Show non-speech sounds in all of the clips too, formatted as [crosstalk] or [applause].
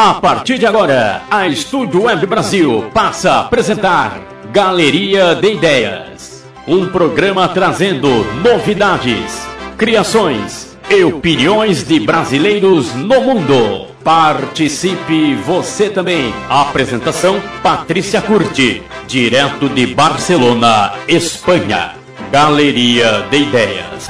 A partir de agora, a Estúdio Web Brasil passa a apresentar Galeria de Ideias. Um programa trazendo novidades, criações e opiniões de brasileiros no mundo. Participe você também. Apresentação Patrícia Curti, direto de Barcelona, Espanha. Galeria de Ideias.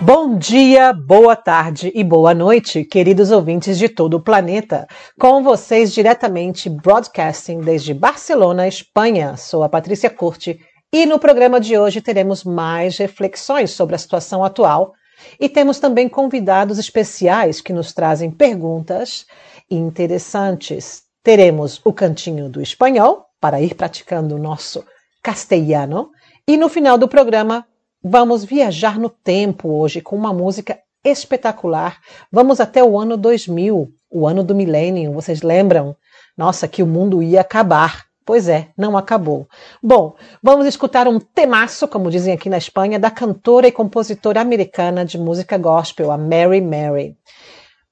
Bom dia, boa tarde e boa noite, queridos ouvintes de todo o planeta. Com vocês diretamente broadcasting desde Barcelona, Espanha. Sou a Patrícia Curti e no programa de hoje teremos mais reflexões sobre a situação atual e temos também convidados especiais que nos trazem perguntas interessantes. Teremos o cantinho do espanhol para ir praticando o nosso castelhano e no final do programa Vamos viajar no tempo hoje com uma música espetacular. Vamos até o ano 2000, o ano do milênio. Vocês lembram? Nossa, que o mundo ia acabar. Pois é, não acabou. Bom, vamos escutar um temaço, como dizem aqui na Espanha, da cantora e compositora americana de música gospel, a Mary Mary.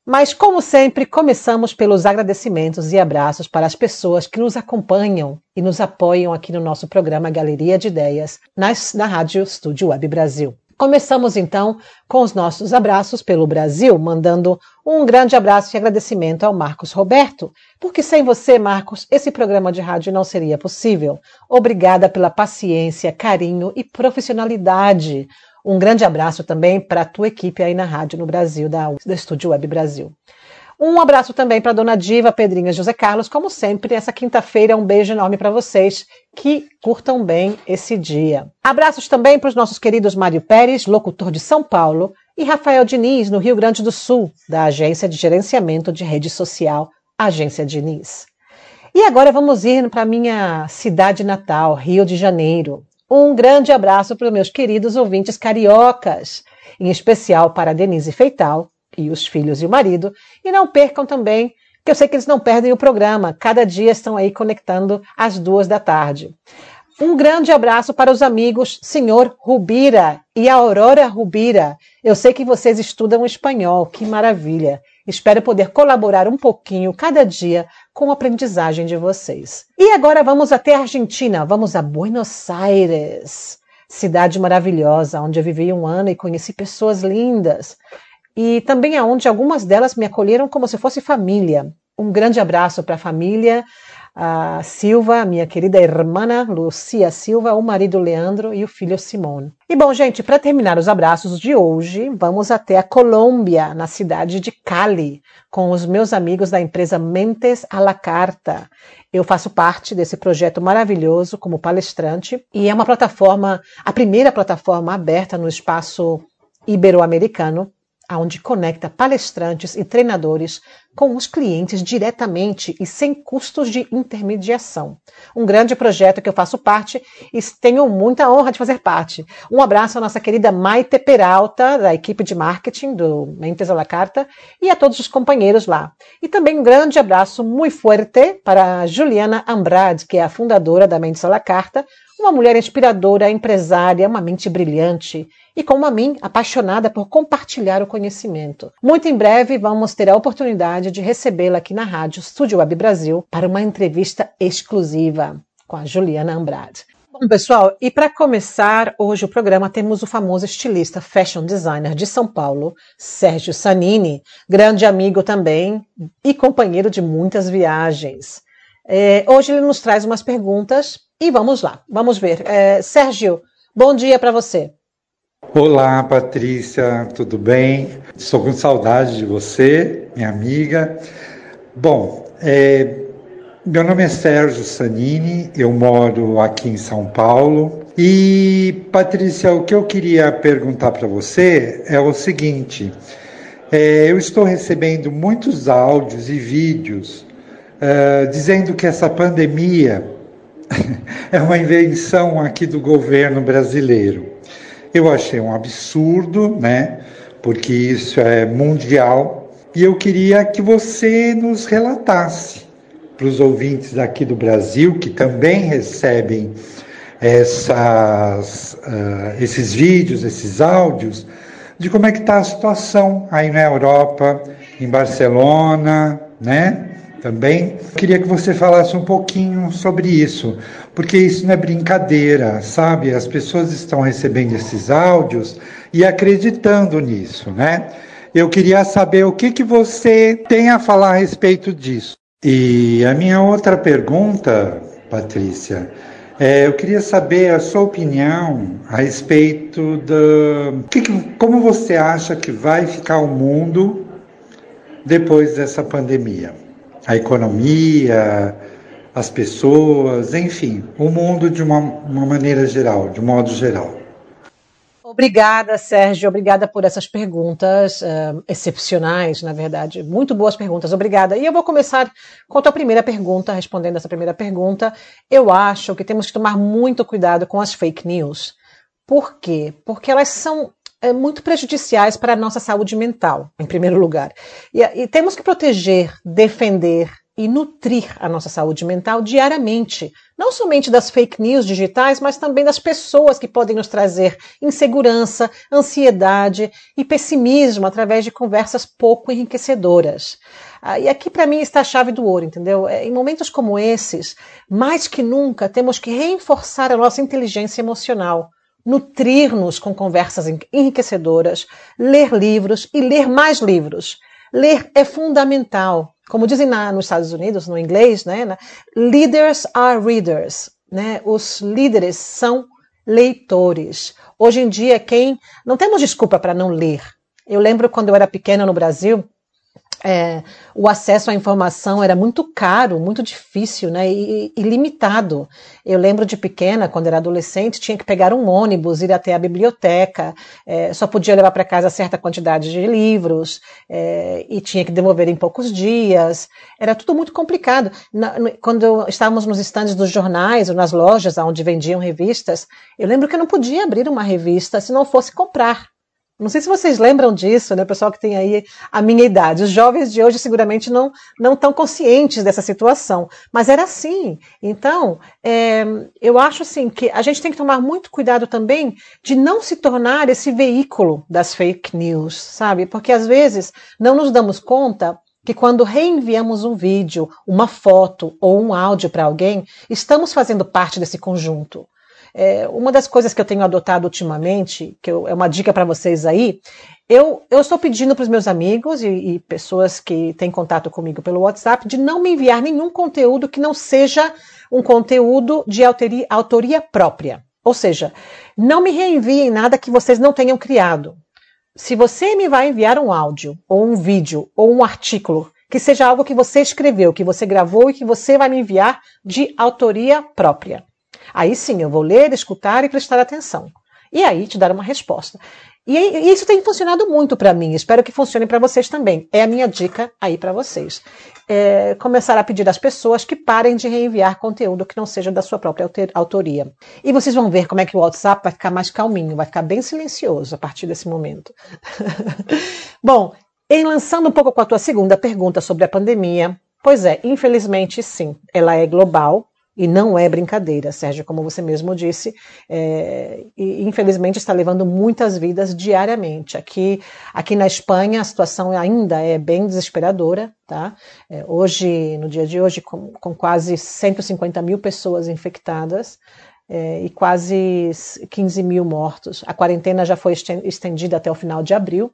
Mas, como sempre, começamos pelos agradecimentos e abraços para as pessoas que nos acompanham e nos apoiam aqui no nosso programa Galeria de Ideias, nas, na Rádio Estúdio Web Brasil. Começamos então com os nossos abraços pelo Brasil, mandando um grande abraço e agradecimento ao Marcos Roberto, porque sem você, Marcos, esse programa de rádio não seria possível. Obrigada pela paciência, carinho e profissionalidade um grande abraço também para a tua equipe aí na rádio no Brasil, da, da Estúdio Web Brasil. Um abraço também para dona Diva, Pedrinha José Carlos. Como sempre, essa quinta-feira, um beijo enorme para vocês que curtam bem esse dia. Abraços também para os nossos queridos Mário Pérez, locutor de São Paulo, e Rafael Diniz, no Rio Grande do Sul, da Agência de Gerenciamento de Rede Social, Agência Diniz. E agora vamos ir para minha cidade natal, Rio de Janeiro. Um grande abraço para os meus queridos ouvintes cariocas, em especial para Denise Feital e os filhos e o marido. E não percam também, que eu sei que eles não perdem o programa, cada dia estão aí conectando às duas da tarde. Um grande abraço para os amigos Senhor Rubira e Aurora Rubira. Eu sei que vocês estudam espanhol, que maravilha. Espero poder colaborar um pouquinho cada dia com a aprendizagem de vocês. E agora vamos até a Argentina, vamos a Buenos Aires, cidade maravilhosa, onde eu vivi um ano e conheci pessoas lindas. E também aonde algumas delas me acolheram como se fosse família. Um grande abraço para a família a Silva, minha querida irmã Lucia Silva, o marido Leandro e o filho Simone. E bom, gente, para terminar os abraços de hoje, vamos até a Colômbia, na cidade de Cali, com os meus amigos da empresa Mentes à la Carta. Eu faço parte desse projeto maravilhoso como palestrante e é uma plataforma, a primeira plataforma aberta no espaço ibero-americano onde conecta palestrantes e treinadores com os clientes diretamente e sem custos de intermediação. Um grande projeto que eu faço parte e tenho muita honra de fazer parte. Um abraço à nossa querida Maite Peralta, da equipe de marketing do Mentes à la Carta, e a todos os companheiros lá. E também um grande abraço muito forte para a Juliana Ambrad, que é a fundadora da Mentes à la Carta, uma mulher inspiradora, empresária, uma mente brilhante e, como a mim, apaixonada por compartilhar o conhecimento. Muito em breve vamos ter a oportunidade de recebê-la aqui na rádio Studio Web Brasil para uma entrevista exclusiva com a Juliana Ambrad. Bom, pessoal, e para começar hoje o programa, temos o famoso estilista fashion designer de São Paulo, Sérgio Sanini, grande amigo também e companheiro de muitas viagens. É, hoje ele nos traz umas perguntas e vamos lá, vamos ver. É, Sérgio, bom dia para você. Olá, Patrícia, tudo bem? Estou com saudade de você, minha amiga. Bom, é, meu nome é Sérgio Sanini, eu moro aqui em São Paulo. E, Patrícia, o que eu queria perguntar para você é o seguinte: é, eu estou recebendo muitos áudios e vídeos uh, dizendo que essa pandemia [laughs] é uma invenção aqui do governo brasileiro. Eu achei um absurdo, né? Porque isso é mundial. E eu queria que você nos relatasse para os ouvintes aqui do Brasil, que também recebem essas, uh, esses vídeos, esses áudios, de como é que está a situação aí na Europa, em Barcelona, né? Também queria que você falasse um pouquinho sobre isso, porque isso não é brincadeira, sabe? As pessoas estão recebendo esses áudios e acreditando nisso, né? Eu queria saber o que, que você tem a falar a respeito disso. E a minha outra pergunta, Patrícia, é, eu queria saber a sua opinião a respeito da. Que, como você acha que vai ficar o mundo depois dessa pandemia? A economia, as pessoas, enfim, o mundo de uma, uma maneira geral, de modo geral. Obrigada, Sérgio. Obrigada por essas perguntas uh, excepcionais, na verdade. Muito boas perguntas. Obrigada. E eu vou começar com a tua primeira pergunta, respondendo essa primeira pergunta. Eu acho que temos que tomar muito cuidado com as fake news. Por quê? Porque elas são muito prejudiciais para a nossa saúde mental, em primeiro lugar. E, e temos que proteger, defender, e nutrir a nossa saúde mental diariamente, não somente das fake news digitais, mas também das pessoas que podem nos trazer insegurança, ansiedade e pessimismo através de conversas pouco enriquecedoras. Ah, e aqui para mim está a chave do ouro, entendeu? É, em momentos como esses, mais que nunca, temos que reforçar a nossa inteligência emocional nutrir-nos com conversas enriquecedoras, ler livros e ler mais livros. Ler é fundamental. Como dizem na, nos Estados Unidos, no inglês, né? Leaders are readers. Né? Os líderes são leitores. Hoje em dia, quem. Não temos desculpa para não ler. Eu lembro quando eu era pequena no Brasil, é, o acesso à informação era muito caro, muito difícil, né, e, e, limitado. Eu lembro de pequena, quando era adolescente, tinha que pegar um ônibus, ir até a biblioteca, é, só podia levar para casa certa quantidade de livros, é, e tinha que devolver em poucos dias. Era tudo muito complicado. Na, quando estávamos nos estandes dos jornais ou nas lojas onde vendiam revistas, eu lembro que eu não podia abrir uma revista se não fosse comprar. Não sei se vocês lembram disso, né, pessoal que tem aí a minha idade. Os jovens de hoje seguramente não não estão conscientes dessa situação, mas era assim. Então, é, eu acho assim que a gente tem que tomar muito cuidado também de não se tornar esse veículo das fake news, sabe? Porque às vezes não nos damos conta que quando reenviamos um vídeo, uma foto ou um áudio para alguém, estamos fazendo parte desse conjunto. É, uma das coisas que eu tenho adotado ultimamente, que eu, é uma dica para vocês aí, eu, eu estou pedindo para os meus amigos e, e, pessoas que têm contato comigo pelo WhatsApp de não me enviar nenhum conteúdo que não seja um conteúdo de autoria, autoria própria. Ou seja, não me reenviem nada que vocês não tenham criado. Se você me vai enviar um áudio, ou um vídeo, ou um artículo, que seja algo que você escreveu, que você gravou e que você vai me enviar de autoria própria. Aí sim, eu vou ler, escutar e prestar atenção. E aí te dar uma resposta. E, isso tem funcionado muito para mim. Espero que funcione para vocês também. É a minha dica aí para vocês. É começar a pedir às pessoas que parem de reenviar conteúdo que não seja da sua própria autoria. E vocês vão ver como é que o WhatsApp vai ficar mais calminho, vai ficar bem silencioso a partir desse momento. [laughs] Bom, em lançando um pouco com a tua segunda pergunta sobre a pandemia, pois é, infelizmente sim, ela é global, e não é brincadeira, Sérgio, como você mesmo disse, é, e infelizmente está levando muitas vidas diariamente. Aqui, aqui na Espanha a situação ainda é bem desesperadora, tá? É, hoje, no dia de hoje, com, com quase 150 mil pessoas infectadas, é, e quase 15 mil mortos. A quarentena já foi estendida até o final de abril.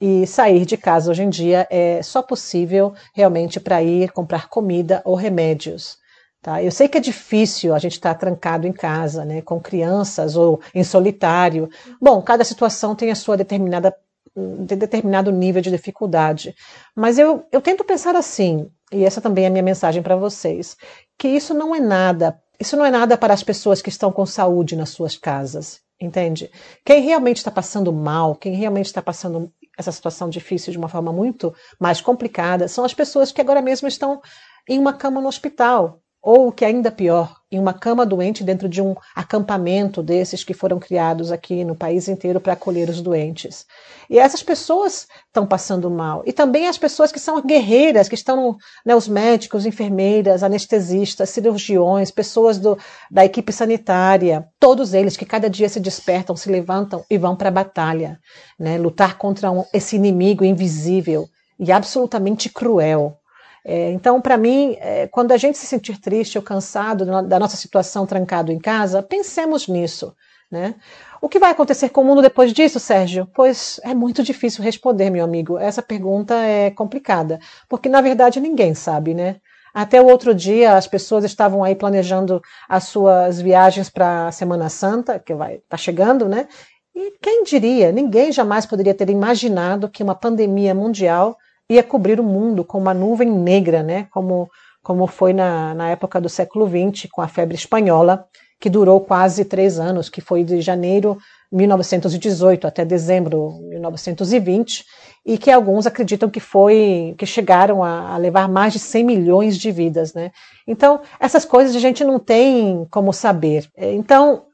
E sair de casa hoje em dia é só possível realmente para ir comprar comida ou remédios. Tá? Eu sei que é difícil a gente estar tá trancado em casa, né, com crianças ou em solitário. Bom, cada situação tem a sua determinada de determinado nível de dificuldade. Mas eu, eu tento pensar assim, e essa também é a minha mensagem para vocês, que isso não é nada, isso não é nada para as pessoas que estão com saúde nas suas casas, entende? Quem realmente está passando mal, quem realmente está passando essa situação difícil de uma forma muito mais complicada, são as pessoas que agora mesmo estão em uma cama no hospital, ou o que é ainda pior, em uma cama doente dentro de um acampamento desses que foram criados aqui no país inteiro para acolher os doentes. E essas pessoas estão passando mal. E também as pessoas que são guerreiras, que estão, né, os médicos, enfermeiras, anestesistas, cirurgiões, pessoas do, da equipe sanitária, todos eles que cada dia se despertam, se levantam e vão para a batalha, né, lutar contra um, esse inimigo invisível e absolutamente cruel. É, então, para mim, é, quando a gente se sentir triste ou cansado da nossa situação trancado em casa, pensemos nisso. Né? O que vai acontecer com o mundo depois disso, Sérgio? Pois é muito difícil responder, meu amigo. Essa pergunta é complicada, porque na verdade ninguém sabe, né? Até o outro dia as pessoas estavam aí planejando as suas viagens para a Semana Santa, que vai tá chegando, né? E quem diria? Ninguém jamais poderia ter imaginado que uma pandemia mundial ia cobrir o mundo com uma nuvem negra, né? Como, como foi na, na época do século XX, com a febre espanhola, que durou quase três anos, que foi de janeiro 1918 até dezembro 1920, e que alguns acreditam que foi que chegaram a, a, levar mais de 100 milhões de vidas, né? Então, essas coisas a gente não tem como saber. Então,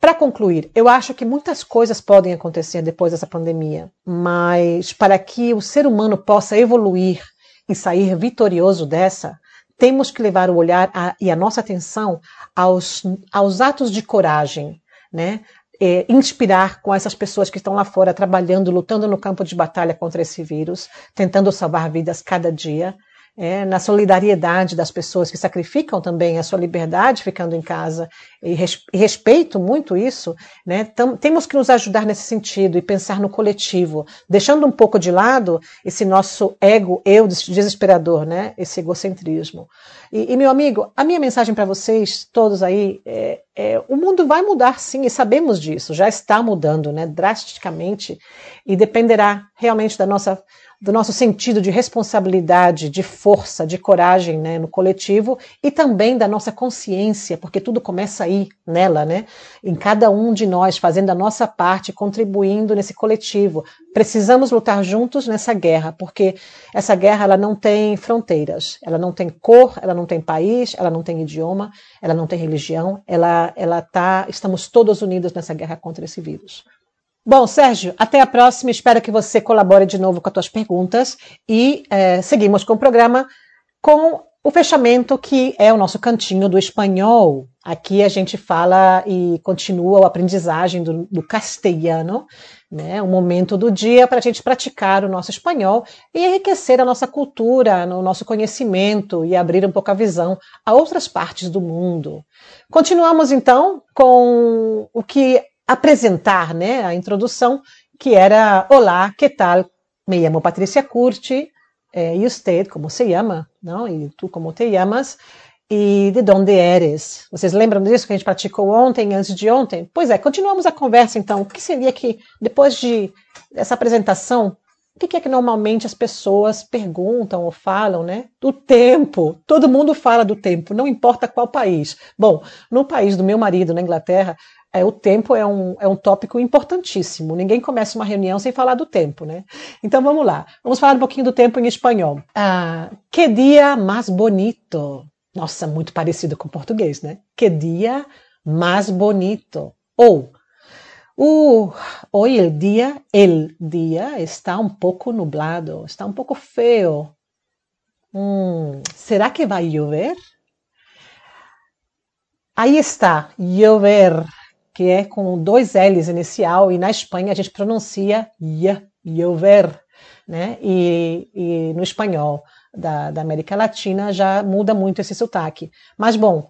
para concluir, eu acho que muitas coisas podem acontecer depois dessa pandemia, mas para que o ser humano possa evoluir e sair vitorioso dessa, temos que levar o olhar a, e a nossa atenção aos, aos atos de coragem, né? É, inspirar com essas pessoas que estão lá fora trabalhando, lutando no campo de batalha contra esse vírus, tentando salvar vidas cada dia, é, na solidariedade das pessoas que sacrificam também a sua liberdade ficando em casa, e, res, respeito muito isso, né, tam, temos que nos ajudar nesse sentido e pensar no coletivo, deixando um pouco de lado esse nosso ego, eu desesperador, né, esse egocentrismo. E, e meu amigo, a minha mensagem para vocês todos aí é, é, o mundo vai mudar sim, e sabemos disso, já está mudando né, drasticamente, e dependerá realmente da nossa do nosso sentido de responsabilidade, de força, de coragem né, no coletivo e também da nossa consciência, porque tudo começa aí, nela, né? Em cada um de nós, fazendo a nossa parte, contribuindo nesse coletivo. Precisamos lutar juntos nessa guerra, porque essa guerra ela não tem fronteiras, ela não tem cor, ela não tem país, ela não tem idioma, ela não tem religião, ela, ela tá, estamos todos unidos nessa guerra contra esse vírus. Bom, Sérgio, até a próxima. Espero que você colabore de novo com as tuas perguntas e é, seguimos com o programa com o fechamento que é o nosso cantinho do espanhol. Aqui a gente fala e continua a aprendizagem do, do castelhano, né? Um momento do dia para a gente praticar o nosso espanhol e enriquecer a nossa cultura, o nosso conhecimento e abrir um pouco a visão a outras partes do mundo. Continuamos então com o que apresentar né, a introdução, que era Olá, que tal? Me chamo Patrícia Curti, eh, e você, como se chama? Não? E tu, como te chamas? E de onde eres? Vocês lembram disso que a gente praticou ontem, antes de ontem? Pois é, continuamos a conversa então. O que seria que, depois de essa apresentação, o que é que normalmente as pessoas perguntam ou falam, né? Do tempo. Todo mundo fala do tempo, não importa qual país. Bom, no país do meu marido, na Inglaterra, é, o tempo é um, é um tópico importantíssimo. Ninguém começa uma reunião sem falar do tempo, né? Então vamos lá. Vamos falar um pouquinho do tempo em espanhol. Ah, que dia mais bonito. Nossa, muito parecido com português, né? Que dia mais bonito. Ou, uh, hoje o dia, el dia está um pouco nublado, está um pouco feio. Hum, será que vai chover? Aí está, chover que é com dois L's inicial, e na Espanha a gente pronuncia y, llover, né? E, e no espanhol da, da, América Latina já muda muito esse sotaque. Mas bom,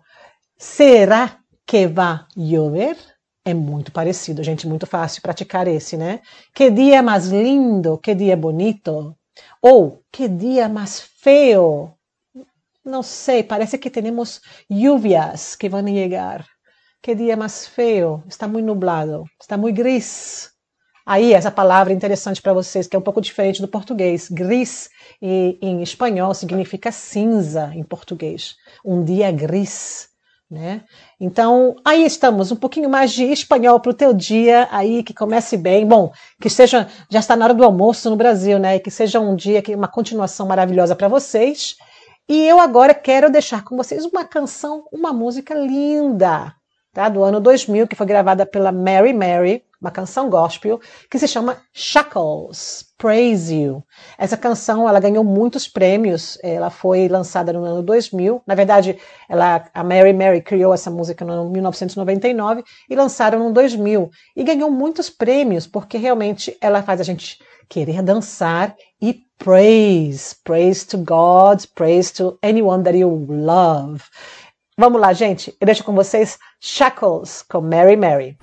será que vai chover? É muito parecido, gente, muito fácil praticar esse, né? Que dia mais lindo, que dia bonito. Ou que dia mais feio. Não sei, parece que temos lluvias que vão chegar. Que dia mais feio, está muito nublado, está muito gris. Aí, essa palavra interessante para vocês, que é um pouco diferente do português. Gris, e, em espanhol, significa cinza em português. Um dia gris. Né? Então, aí estamos, um pouquinho mais de espanhol para o teu dia, aí que comece bem. Bom, que seja, já está na hora do almoço no Brasil, né? E que seja um dia, que uma continuação maravilhosa para vocês. E eu agora quero deixar com vocês uma canção, uma música linda, tá? Do ano 2000, que foi gravada pela Mary Mary, uma canção gospel, que se chama Shackles, Praise You. Essa canção, ela ganhou muitos prêmios, ela foi lançada no ano 2000, na verdade, ela, a Mary Mary criou essa música no ano 1999 e lançaram no 2000, e ganhou muitos prêmios, porque realmente ela faz a gente querer dançar e praise, praise to God, praise to anyone that you love. Vamos lá, gente, eu deixo com vocês Shackles com Mary Mary.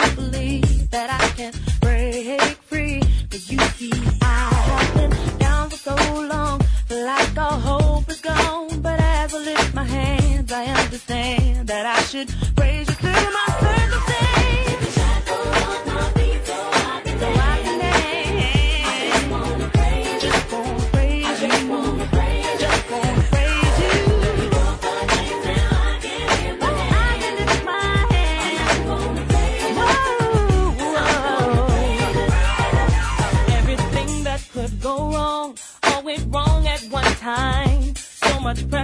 to believe that I can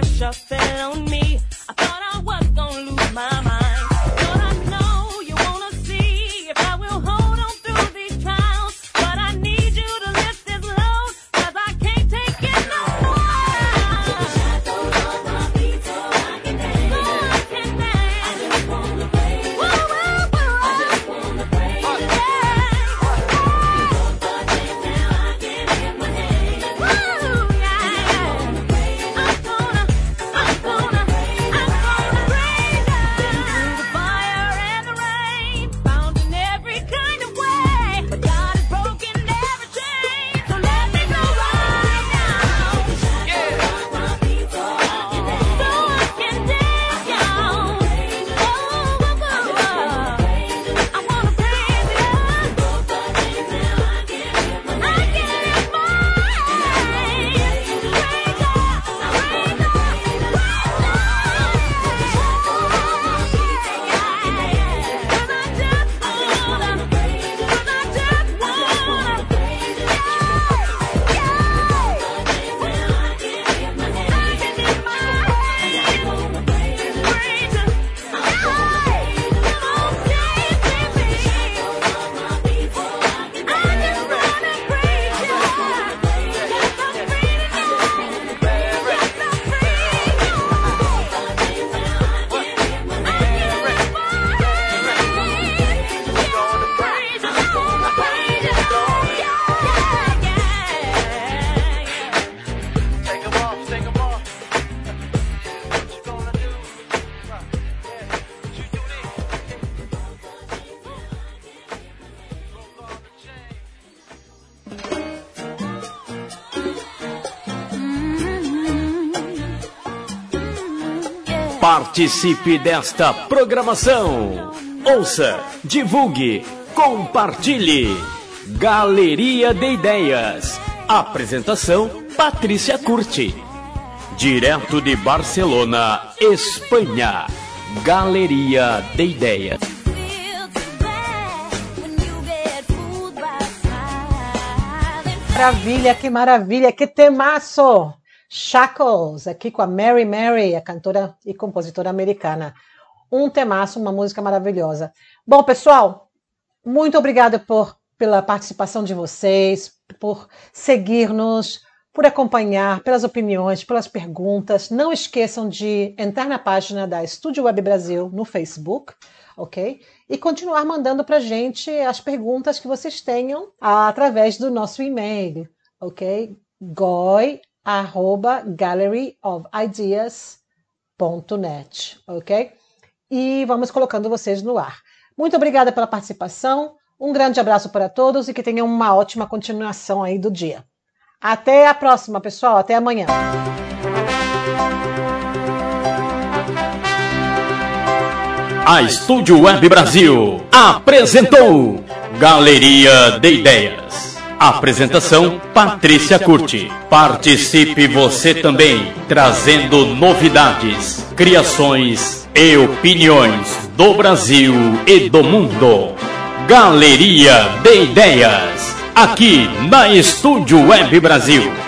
pressure fell on me. I thought I was gonna lose my Participe desta programação. Ouça, divulgue, compartilhe. Galeria de Ideias. Apresentação Patrícia Curti. Direto de Barcelona, Espanha. Galeria de Ideias. Maravilha, que maravilha, que temaço! Shackles, aqui com a Mary Mary, a cantora e compositora americana. Um temaço, uma música maravilhosa. Bom, pessoal, muito obrigada por, pela participação de vocês, por seguir-nos, por acompanhar, pelas opiniões, pelas perguntas. Não esqueçam de entrar na página da Estúdio Web Brasil no Facebook, ok? E continuar mandando para gente as perguntas que vocês tenham através do nosso e-mail, ok? goi@galleryofideas.net, ok? E vamos colocando vocês no ar. Muito obrigada pela participação. Um grande abraço para todos e que tenham uma ótima continuação aí do dia. Até a próxima, pessoal. Até amanhã. A Estúdio Web Brasil apresentou Galeria de Ideias. Apresentação Patrícia Curti. Participe você também, trazendo novidades, criações e opiniões do Brasil e do mundo. Galeria de Ideias, aqui na Estúdio Web Brasil.